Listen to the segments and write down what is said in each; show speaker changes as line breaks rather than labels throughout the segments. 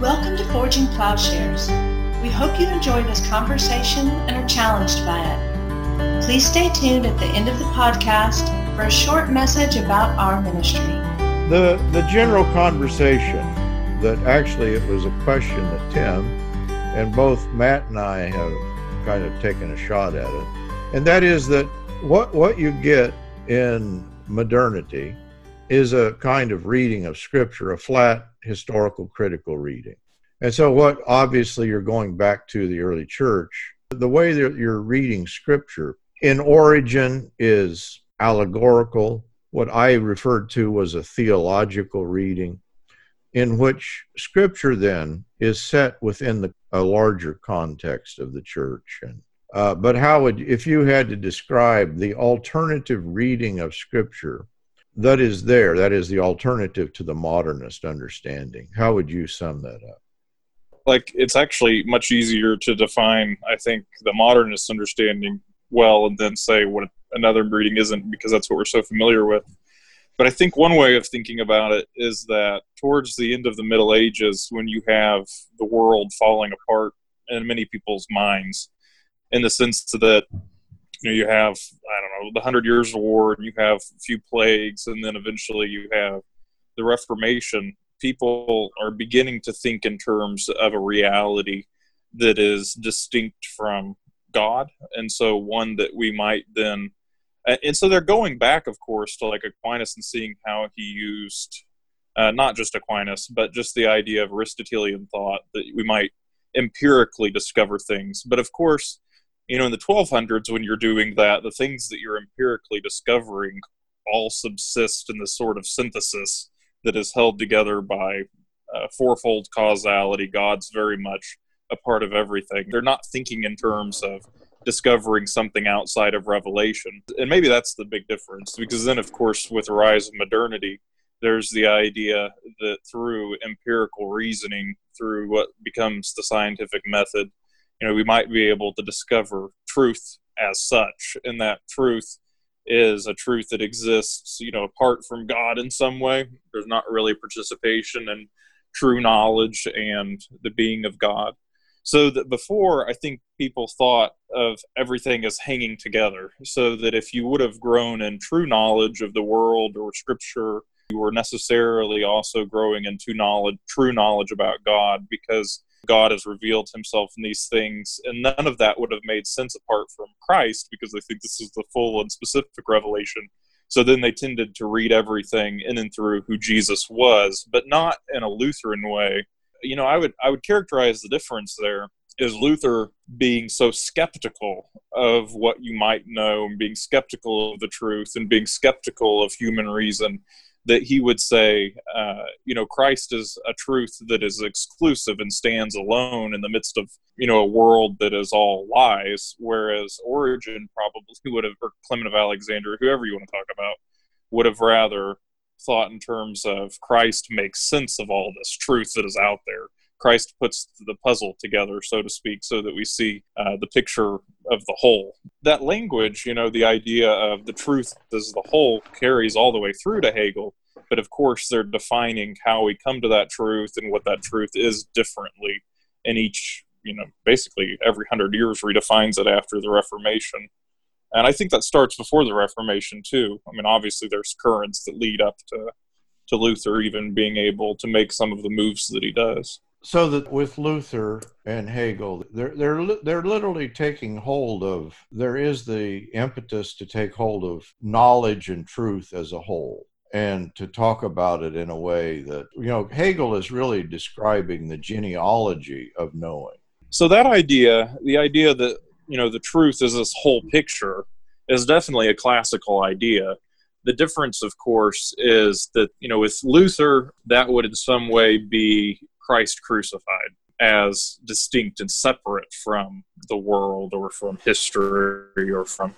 Welcome to Forging Plowshares. We hope you enjoy this conversation and are challenged by it. Please stay tuned at the end of the podcast for a short message about our ministry.
The, the general conversation that actually it was a question that Tim and both Matt and I have kind of taken a shot at it. And that is that what, what you get in modernity is a kind of reading of scripture, a flat historical critical reading. And so, what obviously you're going back to the early church, the way that you're reading scripture in Origen is allegorical. What I referred to was a theological reading, in which scripture then is set within the, a larger context of the church. And, uh, but how would, if you had to describe the alternative reading of scripture that is there, that is the alternative to the modernist understanding. How would you sum that up?
Like, it's actually much easier to define, I think, the modernist understanding well and then say what another reading isn't because that's what we're so familiar with. But I think one way of thinking about it is that towards the end of the Middle Ages, when you have the world falling apart in many people's minds, in the sense that you know you have I don't know the Hundred Years of War, and you have a few plagues, and then eventually you have the Reformation. People are beginning to think in terms of a reality that is distinct from God, and so one that we might then. And so they're going back, of course, to like Aquinas and seeing how he used uh, not just Aquinas, but just the idea of Aristotelian thought that we might empirically discover things. But of course, you know in the 1200s when you're doing that the things that you're empirically discovering all subsist in this sort of synthesis that is held together by uh, fourfold causality. God's very much a part of everything. They're not thinking in terms of discovering something outside of revelation. And maybe that's the big difference because then of course with the rise of modernity there's the idea that through empirical reasoning through what becomes the scientific method you know we might be able to discover truth as such and that truth is a truth that exists you know apart from god in some way. There's not really participation in true knowledge and the being of god. So that before i think people thought of everything as hanging together so that if you would have grown in true knowledge of the world or scripture you were necessarily also growing into knowledge true knowledge about god because God has revealed himself in these things, and none of that would have made sense apart from Christ because they think this is the full and specific revelation. So then they tended to read everything in and through who Jesus was, but not in a Lutheran way. You know, I would I would characterize the difference there is Luther being so skeptical of what you might know, and being skeptical of the truth, and being skeptical of human reason that he would say, uh, you know, Christ is a truth that is exclusive and stands alone in the midst of, you know, a world that is all lies. Whereas Origen probably would have, or Clement of Alexandria, whoever you want to talk about, would have rather thought in terms of Christ makes sense of all this truth that is out there. Christ puts the puzzle together, so to speak, so that we see uh, the picture of the whole. That language, you know, the idea of the truth as the whole carries all the way through to Hegel. But of course, they're defining how we come to that truth and what that truth is differently. And each, you know, basically every hundred years redefines it after the Reformation. And I think that starts before the Reformation, too. I mean, obviously, there's currents that lead up to, to Luther even being able to make some of the moves that he does
so that with Luther and Hegel, they're they're they're literally taking hold of. There is the impetus to take hold of knowledge and truth as a whole, and to talk about it in a way that you know Hegel is really describing the genealogy of knowing.
So that idea, the idea that you know the truth is this whole picture, is definitely a classical idea. The difference, of course, is that you know with Luther, that would in some way be Christ crucified as distinct and separate from the world or from history or from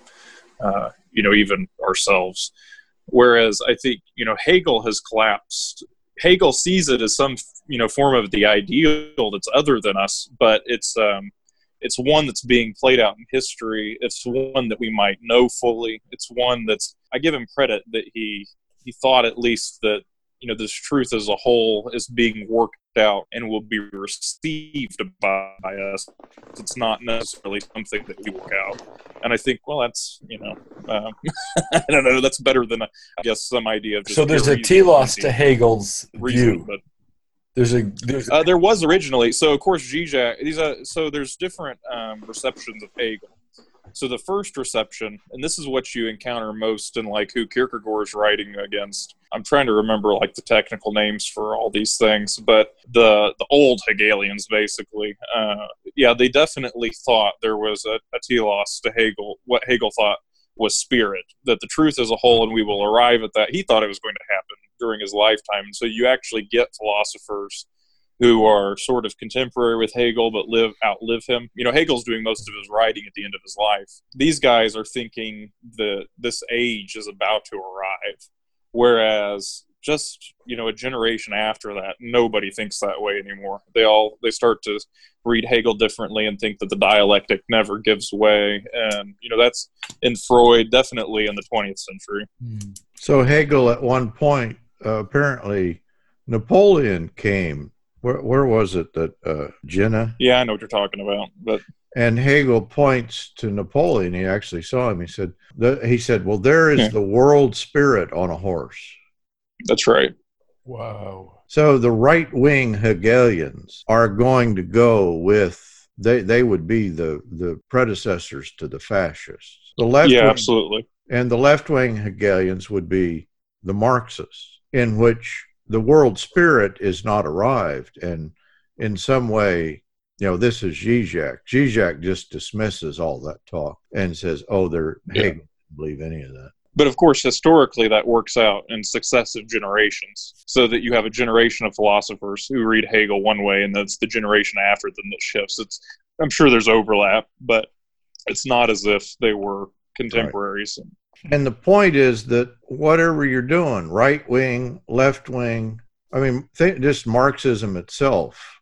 uh, you know even ourselves. Whereas i think you know hegel has collapsed. Hegel sees it as some you know form of the ideal that's other than us but it's um it's one that's being played out in history. It's one that we might know fully. It's one that's i give him credit that he he thought at least that you know this truth as a whole is being worked out and will be received by, us. It's not necessarily something that we work out. And I think, well, that's you know, um, I don't know, that's better than I guess some idea of.
so there's a telos to Hegel's reason, view.
But,
there's a there's
uh, there was originally so of course Zizek these uh, so there's different um, receptions of Hegel so the first reception, and this is what you encounter most in like who Kierkegaard is writing against. I'm trying to remember like the technical names for all these things, but the the old Hegelians basically, uh, yeah, they definitely thought there was a, a telos to Hegel. What Hegel thought was spirit, that the truth is a whole, and we will arrive at that. He thought it was going to happen during his lifetime, so you actually get philosophers who are sort of contemporary with Hegel but live outlive him. You know, Hegel's doing most of his writing at the end of his life. These guys are thinking that this age is about to arrive, whereas just you know a generation after that, nobody thinks that way anymore. They all they start to read Hegel differently and think that the dialectic never gives way, and you know that's in Freud definitely in the 20th century.
So Hegel at one point uh, apparently Napoleon came where where was it that uh, Jena?
Yeah, I know what you're talking about, but
and Hegel points to Napoleon. He actually saw him. He said, the, he said, well, there is yeah. the world spirit on a horse.
That's right.
Wow.
So the right wing Hegelians are going to go with they they would be the the predecessors to the fascists. The left
yeah, absolutely.
And the left wing Hegelians would be the Marxists, in which the world spirit is not arrived and in some way you know this is Zizek. Zizek just dismisses all that talk and says oh they're yeah. Hegel believe any of that
but of course historically that works out in successive generations so that you have a generation of philosophers who read hegel one way and that's the generation after them that shifts it's i'm sure there's overlap but it's not as if they were contemporaries right.
And the point is that whatever you're doing, right wing, left wing, I mean, th- just Marxism itself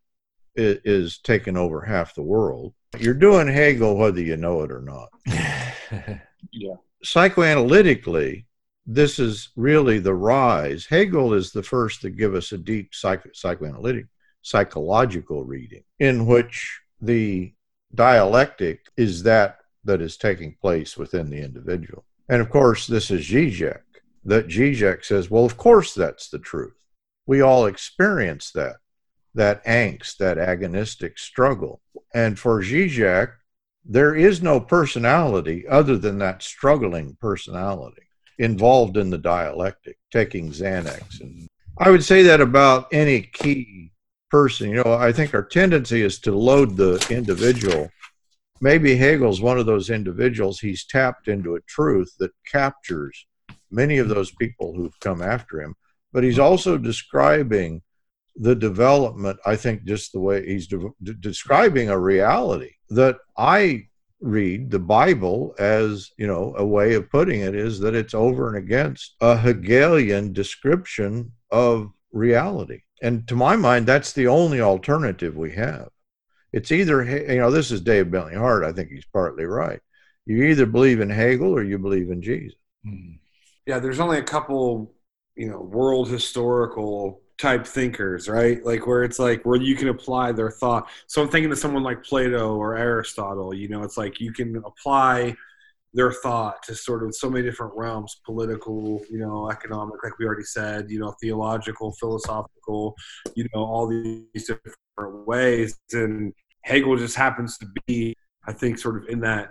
is, is taking over half the world. You're doing Hegel whether you know it or not.
yeah.
Psychoanalytically, this is really the rise. Hegel is the first to give us a deep psych- psychoanalytic, psychological reading in which the dialectic is that that is taking place within the individual. And of course, this is Zizek, that Zizek says, well, of course that's the truth. We all experience that, that angst, that agonistic struggle. And for Zizek, there is no personality other than that struggling personality involved in the dialectic, taking Xanax. And I would say that about any key person. You know, I think our tendency is to load the individual maybe Hegel's one of those individuals. He's tapped into a truth that captures many of those people who've come after him, but he's also describing the development. I think just the way he's de- de- describing a reality that I read the Bible as, you know, a way of putting it is that it's over and against a Hegelian description of reality. And to my mind, that's the only alternative we have it's either you know this is Dave Bentley Hart. I think he's partly right. You either believe in Hegel or you believe in Jesus.
Hmm. Yeah, there's only a couple, you know, world historical type thinkers, right? Like where it's like where you can apply their thought. So I'm thinking of someone like Plato or Aristotle. You know, it's like you can apply their thought to sort of so many different realms political you know economic like we already said you know theological philosophical you know all these different ways and hegel just happens to be i think sort of in that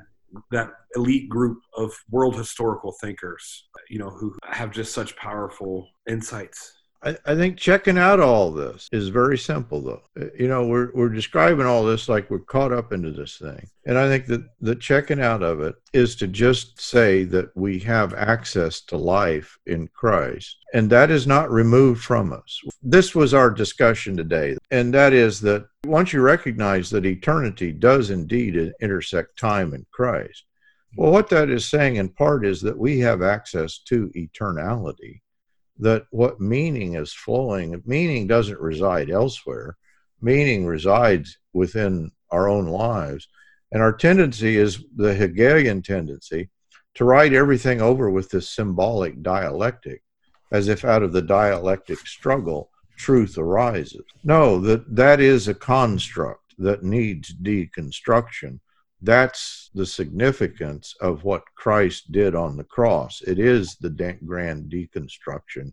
that elite group of world historical thinkers you know who have just such powerful insights
I, I think checking out all this is very simple, though. Uh, you know, we're, we're describing all this like we're caught up into this thing. And I think that the checking out of it is to just say that we have access to life in Christ. And that is not removed from us. This was our discussion today. And that is that once you recognize that eternity does indeed intersect time in Christ, well, what that is saying in part is that we have access to eternality that what meaning is flowing, meaning doesn't reside elsewhere. Meaning resides within our own lives. And our tendency is the Hegelian tendency to write everything over with this symbolic dialectic, as if out of the dialectic struggle, truth arises. No, that that is a construct that needs deconstruction. That's the significance of what Christ did on the cross. It is the de- grand deconstruction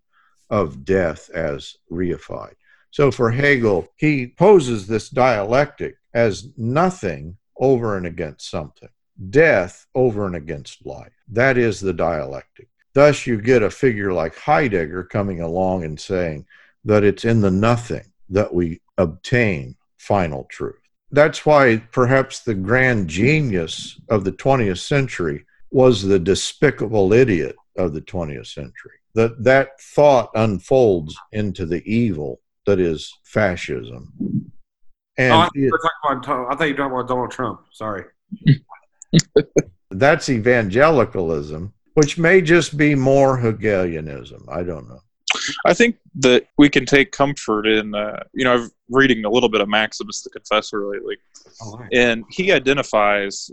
of death as reified. So for Hegel, he poses this dialectic as nothing over and against something, death over and against life. That is the dialectic. Thus, you get a figure like Heidegger coming along and saying that it's in the nothing that we obtain final truth. That's why perhaps the grand genius of the 20th century was the despicable idiot of the 20th century. That that thought unfolds into the evil that is fascism.
And oh, I, it, about, I thought you were talking about Donald Trump. Sorry.
that's evangelicalism, which may just be more Hegelianism. I don't know.
I think that we can take comfort in, uh, you know, I've reading a little bit of Maximus the Confessor lately, oh, and he identifies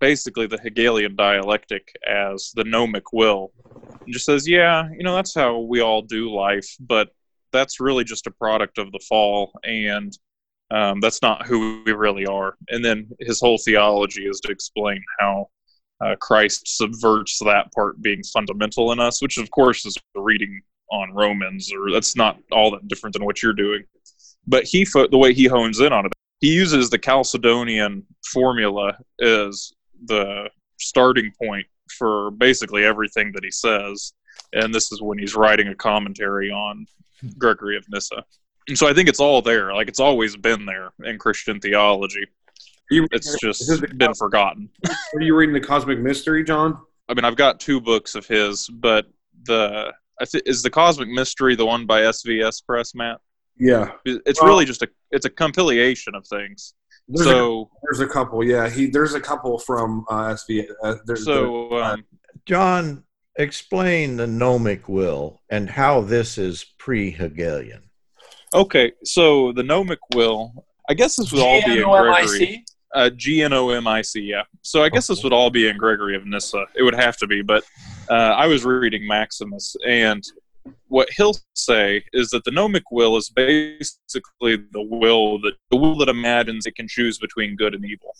basically the Hegelian dialectic as the gnomic will, and just says, yeah, you know, that's how we all do life, but that's really just a product of the fall, and um, that's not who we really are. And then his whole theology is to explain how uh, Christ subverts that part being fundamental in us, which of course is the reading on Romans, or that's not all that different than what you're doing. But he, the way he hones in on it, he uses the Chalcedonian formula as the starting point for basically everything that he says. And this is when he's writing a commentary on Gregory of Nyssa. And so I think it's all there. Like it's always been there in Christian theology. It's just been forgotten.
Are you reading the Cosmic Mystery, John?
I mean, I've got two books of his, but the th- is the Cosmic Mystery the one by SVS Press, Matt?
Yeah,
it's well, really just a it's a compilation of things.
There's
so
a, there's a couple, yeah. He there's a couple from uh, SV. Uh,
so the, uh, um,
John, explain the gnomic will and how this is pre-Hegelian.
Okay, so the gnomic will, I guess this would all be in Gregory. Uh, G N O M I C, yeah. So I guess this would all be in Gregory of Nyssa. It would have to be, but uh, I was reading Maximus, and what he'll say is that the gnomic will is basically the will that the will that imagines it can choose between good and evil.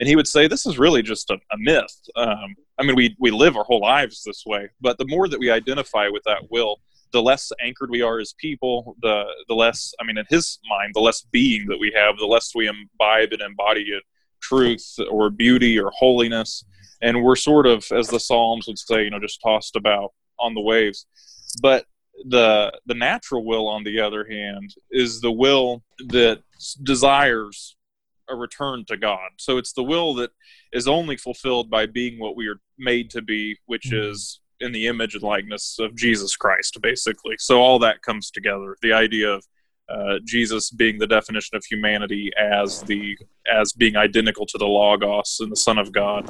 And he would say this is really just a, a myth. Um, I mean, we we live our whole lives this way, but the more that we identify with that will, the less anchored we are as people, the the less, I mean, in his mind, the less being that we have, the less we imbibe and embody truth or beauty or holiness. And we're sort of, as the Psalms would say, you know, just tossed about on the waves. But the the natural will, on the other hand, is the will that desires a return to God. So it's the will that is only fulfilled by being what we are made to be, which mm-hmm. is in the image and likeness of Jesus Christ, basically. So all that comes together. The idea of uh, Jesus being the definition of humanity as the as being identical to the Logos and the Son of God.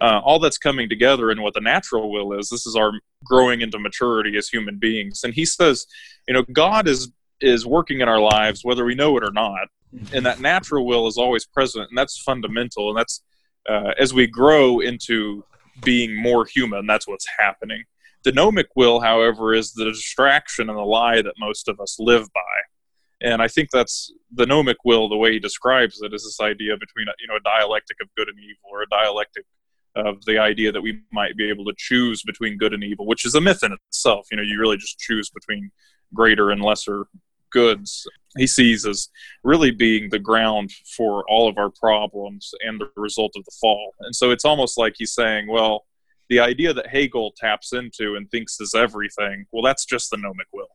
Uh, all that's coming together in what the natural will is. This is our growing into maturity as human beings. And he says, you know, God is is working in our lives whether we know it or not, and that natural will is always present, and that's fundamental. And that's uh, as we grow into being more human, that's what's happening. The gnomic will, however, is the distraction and the lie that most of us live by and I think that's the gnomic will. The way he describes it is this idea between a, you know a dialectic of good and evil, or a dialectic of the idea that we might be able to choose between good and evil, which is a myth in itself. You know, you really just choose between greater and lesser goods. He sees as really being the ground for all of our problems and the result of the fall. And so it's almost like he's saying, well, the idea that Hegel taps into and thinks is everything, well, that's just the gnomic will.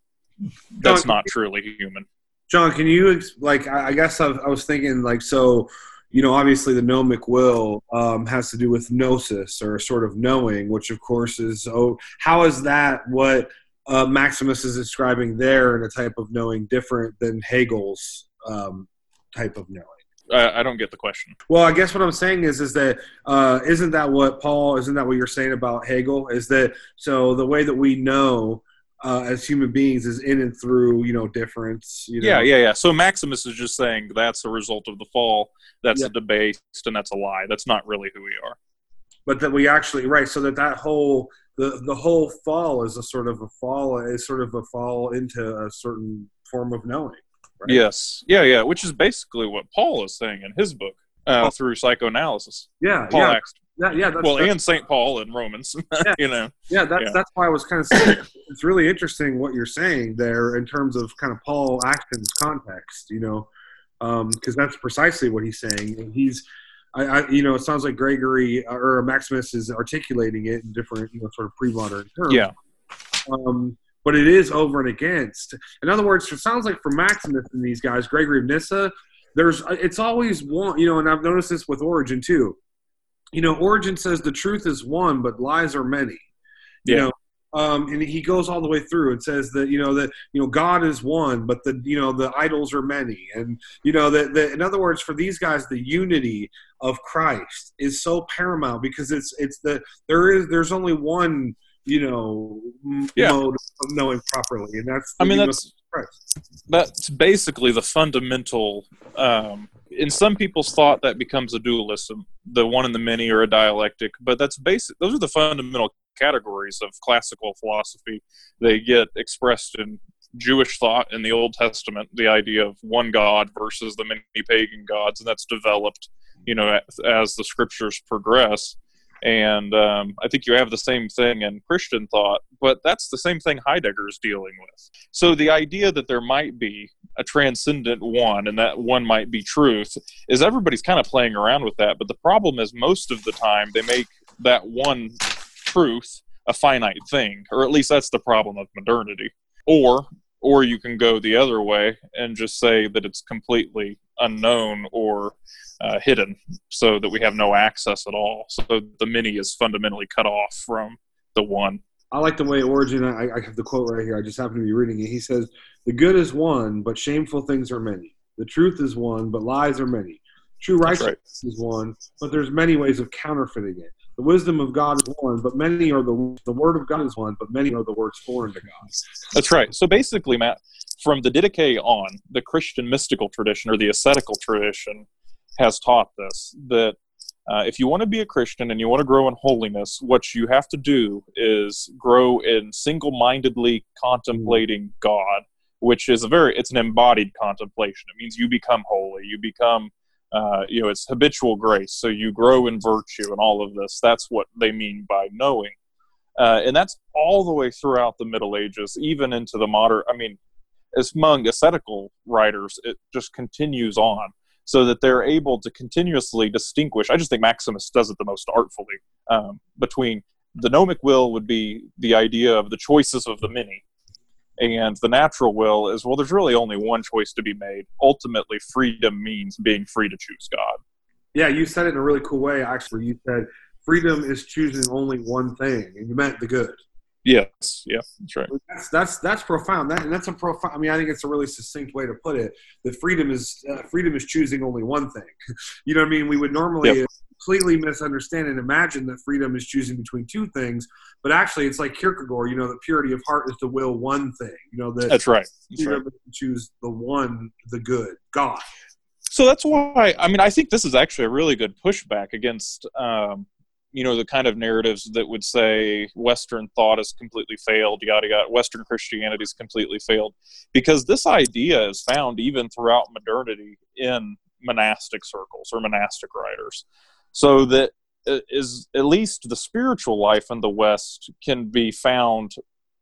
That's not truly human.
John, can you like? I guess I, I was thinking like so. You know, obviously the gnomic will um, has to do with gnosis or sort of knowing, which of course is oh, how is that what uh, Maximus is describing there in a type of knowing different than Hegel's um, type of knowing?
I don't get the question.
Well, I guess what I'm saying is, is that uh, not that what Paul? Isn't that what you're saying about Hegel? Is that so? The way that we know uh, as human beings is in and through you know difference you know?
yeah yeah yeah so maximus is just saying that's a result of the fall that's yeah. a debased and that's a lie that's not really who we are
but that we actually right so that that whole the the whole fall is a sort of a fall is sort of a fall into a certain form of knowing. Right?
Yes. Yeah, yeah. Which is basically what Paul is saying in his book uh, through psychoanalysis.
Yeah,
Paul
yeah,
acts
yeah, yeah. That's,
well,
that's,
and Saint Paul in Romans.
Yeah.
you know.
yeah, that's
yeah.
that's why I was kind of saying it's really interesting what you're saying there in terms of kind of Paul Axton's context. You know, because that's precisely what he's saying. And he's, I, I, you know, it sounds like Gregory uh, or Maximus is articulating it in different, you know, sort of pre-modern terms.
Yeah.
Um, but it is over and against. In other words, it sounds like for Maximus and these guys, Gregory of Nyssa, there's it's always one, you know, and I've noticed this with Origen too. You know, Origen says the truth is one, but lies are many. You
Yeah.
know, um, and he goes all the way through and says that you know that you know God is one, but the you know the idols are many, and you know that that in other words, for these guys, the unity of Christ is so paramount because it's it's the there is there's only one you know
Yeah.
mode of knowing properly, and that's
I mean, that's that's basically the fundamental. Um, in some people's thought, that becomes a dualism, the one and the many, or a dialectic. But that's basic. Those are the fundamental categories of classical philosophy. They get expressed in Jewish thought in the Old Testament, the idea of one God versus the many pagan gods, and that's developed, you know, as, as the scriptures progress. And um, I think you have the same thing in Christian thought, but that's the same thing Heidegger's dealing with. So the idea that there might be a transcendent one and that one might be truth is everybody's kind of playing around with that. But the problem is most of the time they make that one truth a finite thing, or at least that's the problem of modernity. Or or you can go the other way and just say that it's completely unknown or uh, hidden so that we have no access at all. So the many is fundamentally cut off from the one.
I like the way Origen. I, I have the quote right here. I just happen to be reading it. He says, "The good is one, but shameful things are many. The truth is one, but lies are many. True righteousness
right.
is one, but there's many ways of counterfeiting it. The wisdom of God is one, but many are the the word of God is one, but many are the words foreign to God.
That's right. So basically, Matt, from the Didache on, the Christian mystical tradition or the ascetical tradition has taught this that uh, if you want to be a Christian and you want to grow in holiness, what you have to do is grow in single-mindedly contemplating God, which is a very it's an embodied contemplation. It means you become holy, you become uh, you know it's habitual grace, so you grow in virtue and all of this. That's what they mean by knowing. Uh, and that's all the way throughout the Middle Ages, even into the modern. I mean, as among ascetical writers, it just continues on, so that they're able to continuously distinguish. I just think Maximus does it the most artfully um, between the gnomic will would be the idea of the choices of the many, and the natural will is well, there's really only one choice to be made. Ultimately, freedom means being free to choose God.
Yeah, you said it in a really cool way. Actually, you said freedom is choosing only one thing, and you meant the good.
Yes, yeah, that's right.
That's that's that's profound. That and that's a profound. I mean, I think it's a really succinct way to put it. That freedom is uh, freedom is choosing only one thing. you know what I mean? We would normally
Yep.
completely misunderstand and imagine that freedom is choosing between two things, but actually, it's like Kierkegaard. You know, the purity of heart is to will one thing. You know that
That's right. That's right.
choose the one, the good, God.
So that's why I mean I think this is actually a really good pushback against um, you know the kind of narratives that would say Western thought has completely failed, yada yada. Western Christianity has completely failed because this idea is found even throughout modernity in monastic circles or monastic writers, so that uh, at least the spiritual life in the West can be found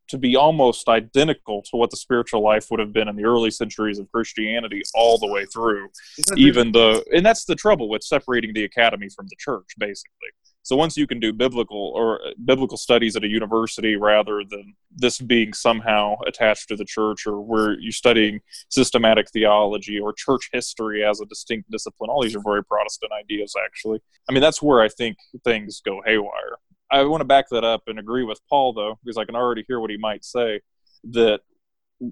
to be almost identical to what the spiritual life would have been in the early centuries of Christianity all the way through even though and that's the trouble with separating the academy from the church basically so once you can do biblical or uh, biblical studies at a university rather than this being somehow attached to the church or where you're studying systematic theology or church history as a distinct discipline all these are very protestant ideas actually. I mean that's where i think things go haywire. I want to back that up and agree with paul though because i can already hear what he might say that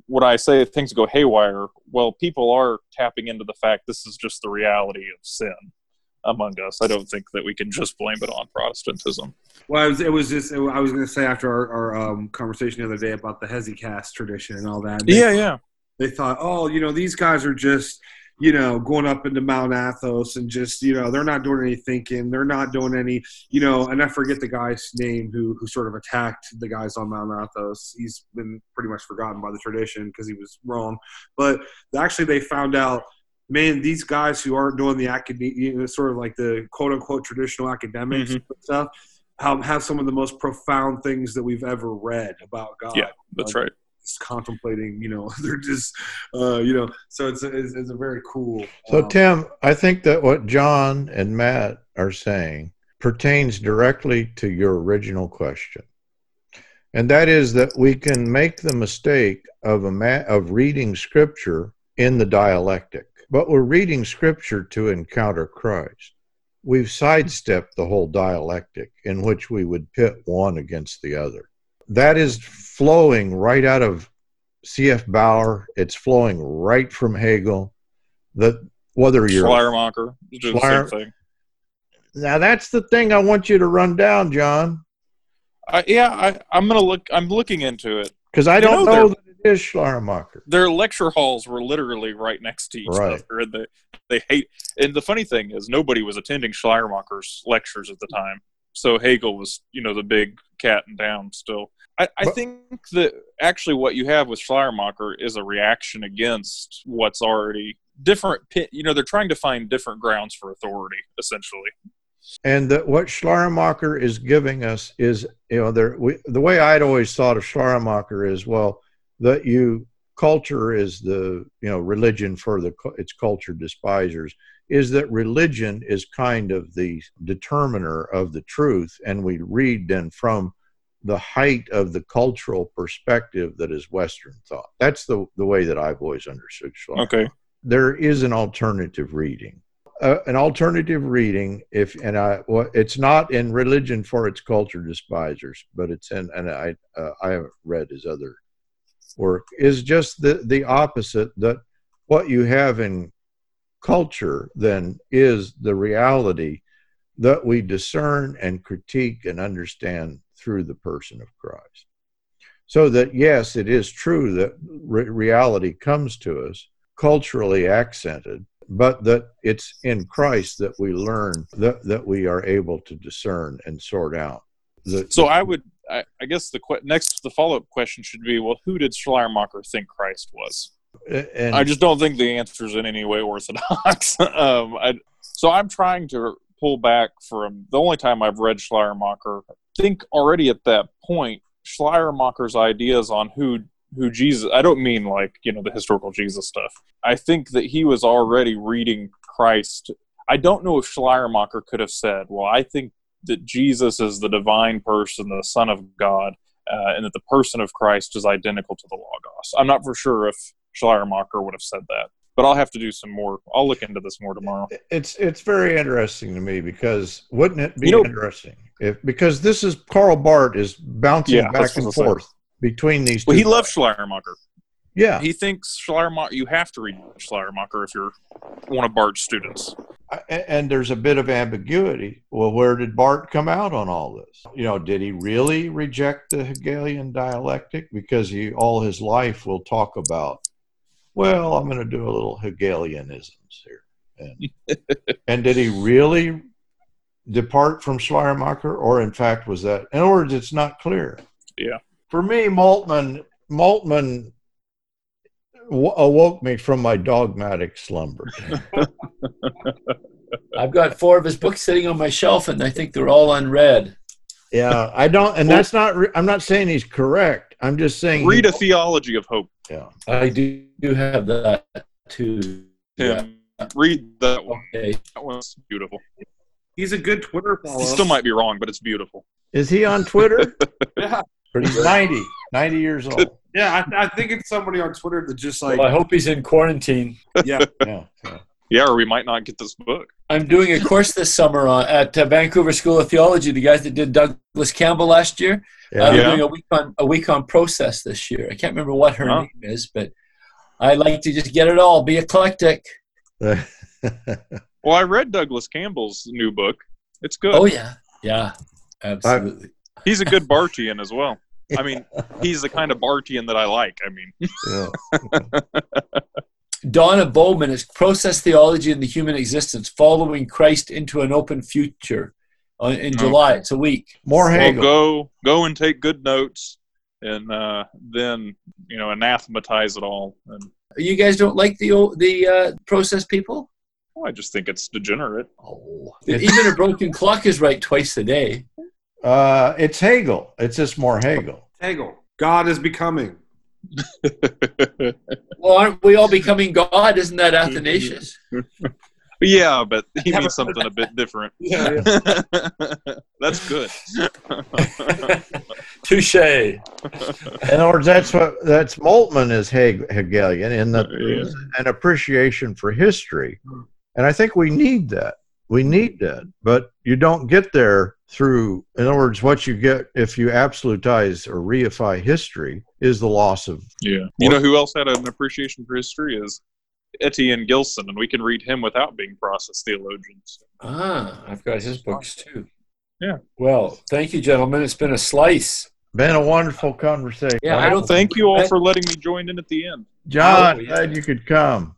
when I say things go haywire, well, people are tapping into the fact this is just the reality of sin among us. I don't think that we can just blame it on Protestantism.
Well, it was, it was just. I was going to say after our, our um, conversation the other day about the Hesychast tradition and all that. They,
Yeah, yeah.
They thought, oh, you know, these guys are just, you know, going up into Mount Athos and just, you know, they're not doing any thinking. They're not doing any, you know, and I forget the guy's name who, who sort of attacked the guys on Mount Athos. He's been pretty much forgotten by the tradition because he was wrong. But actually, they found out, man, these guys who aren't doing the academic, you know, sort of like the quote unquote traditional academics
Mhm.
stuff, have, have some of the most profound things that we've ever read about God
Yeah, that's
Uh,
right.
just contemplating, you know, they're just, uh, you know, so it's, it's, it's a very cool.
So,
um,
Tim, I think that what John and Matt are saying pertains directly to your original question. And that is that we can make the mistake of, a ma- of reading scripture in the dialectic, but we're reading scripture to encounter Christ. We've sidestepped the whole dialectic in which we would pit one against the other. That is flowing right out of C.F. Baur. It's flowing right from Hegel. That whether you're
Schleiermacher
Schleier-
same thing.
now that's the thing I want you to run down, John,
I, yeah, I, I'm gonna look. I'm looking into it.
because I
You
don't
know
know, that it is Schleiermacher.
Their lecture halls were literally right next to each
Right.
other, and they they hate. And the funny thing is, nobody was attending Schleiermacher's lectures at the time, so Hegel was, you know, the big cat in town still. I, I
But-
think that actually what you have with Schleiermacher is a reaction against what's already different. You know, they're trying to find different grounds for authority, essentially.
And that what Schleiermacher is giving us is, you know, there. We, the way I'd always thought of Schleiermacher is, well, that you culture is the, you know, religion for the its culture despisers. Is that religion is kind of the determiner of the truth, and we read then from the height of the cultural perspective that is Western thought. That's the the way that I've always understood Schleiermacher
Okay.
there is an alternative reading. Uh, an alternative reading, if and I, well, it's not in religion for its culture despisers, but it's in, and I, uh, I haven't read his other work. Is just the the opposite. That what you have in culture then is the reality that we discern and critique and understand through the person of Christ. So that yes, it is true that re- reality comes to us culturally accented, but that it's in Christ that we learn that, that we are able to discern and sort out. The,
So I would, I, I guess the que- next, the follow up question should be, well, who did Schleiermacher think Christ was?
and
I just don't think the answer is in any way orthodox. um, I, so I'm trying to pull back from the only time I've read Schleiermacher. I think already at that point, Schleiermacher's ideas on who who Jesus. I don't mean like you know the historical Jesus stuff. I think that he was already reading Christ. I don't know if Schleiermacher could have said, "Well, I think that Jesus is the divine person, the Son of God." Uh, and that the person of Christ is identical to the Logos. I'm not for sure if Schleiermacher would have said that, but I'll have to do some more. I'll look into this more tomorrow.
it's it's very interesting to me because wouldn't it be
You know-
interesting if because this is Karl Barth is bouncing
Yeah,
back and
what I was
forth between these two.
Well, he loves Schleiermacher.
Yeah,
He thinks Schleiermacher. You have to read Schleiermacher if you're one of Barth's students.
And there's a bit of ambiguity. Well, where did Bart come out on all this? You know, did he really reject the Hegelian dialectic? Because he all his life will talk about, well, I'm going to do a little Hegelianisms here. And, and did he really depart from Schleiermacher, or in fact was that? In other words, it's not clear.
Yeah.
For me, Moltmann, Moltmann awoke me from my dogmatic slumber.
I've got four of his books sitting on my shelf, and I think they're all unread.
Yeah, I don't, and that's not. Re- I'm not saying he's correct. I'm just saying.
Read a theology of hope.
Yeah,
I do, do have that too. Yeah.
Tim. Read that one.
Okay.
That one's beautiful.
He's a good Twitter follow.
He still might be wrong, but it's beautiful.
is he on Twitter?
Yeah,
He's 90, 90 years old.
Yeah. I, I think it's somebody on Twitter that just like,
Well, I hope he's in quarantine.
yeah,
Yeah, yeah.
Yeah, or we might not get this book.
I'm doing a course this summer on, at uh, Vancouver School of Theology. The guys that did Douglas Campbell last year.
yeah.
I'm
Yeah.
doing a week on a week on process this year. I can't remember what her
Huh.
name is, but I like to just get it all, be eclectic.
Well, I read Douglas Campbell's new book. It's good.
Oh yeah, yeah, absolutely.
He's a good Barthian as well. I mean, he's the kind of Barthian that I like. I mean,
yeah.
Donna Bowman is Process Theology in the Human Existence, Following Christ into an Open Future uh, in
Okay.
July. It's a week.
More
Well, go go and take good notes, and uh, then you know anathematize it all. And
You guys don't like the o- the uh, process people?
well, I just think it's degenerate.
Oh. Even a broken clock is right twice a day.
Uh, it's Hegel. It's just more Hegel.
Hegel. God is becoming.
Well, aren't we all becoming God? Isn't that Athanasius?
yeah, but he means something a bit different.
Yeah.
That's good.
Touche.
In other words, that's what that's Moltmann is Heg- Hegelian in that
Yeah.
there's an appreciation for history, and I think we need that. We need that, but you don't get there through. In other words, what you get if you absolutize or reify history is the loss of.
Yeah. You know who else had an appreciation for history is Etienne Gilson, and we can read him without being process theologians.
Ah, I've got his books too.
Yeah.
Well, thank you, gentlemen. It's been a slice.
Been a wonderful conversation.
Yeah, I don't
Thank you all for letting me join in at the end.
John,
Oh, yeah.
glad you could come.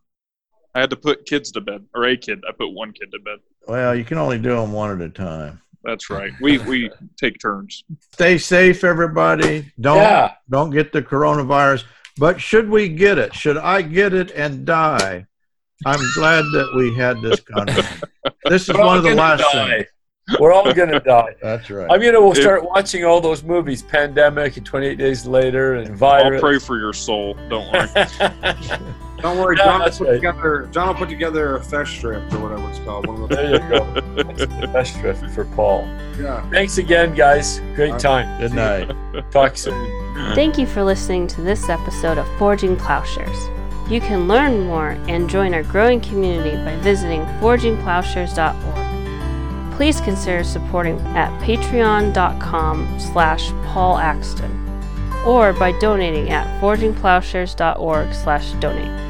I had to put kids to bed, or a kid. I put one kid to bed.
Well, you can only do them one at a time.
That's right. We we take turns.
Stay safe, everybody. Don't
Yeah.
don't get the coronavirus. But should we get it? Should I get it and die? I'm glad that we had this conversation. This is
We're
one of the last
die.
things.
We're all gonna die.
That's right.
I'm gonna start watching all those movies, Pandemic and 28 Days Later and Virus.
I'll pray for your soul. Don't worry.
Don't worry,
Yeah,
John will put
right.
together. John will put together a Festschrift or whatever it's called. One of
there you go. That's the best drift for Paul.
yeah.
Thanks again, guys. Great uh, time.
Good night.
Talk soon.
Thank you for listening to this episode of Forging Plowshares. You can learn more and join our growing community by visiting forgingplowshares.org. Please consider supporting at patreon.com slash Paul Axton or by donating at forgingplowshares.org slash donate.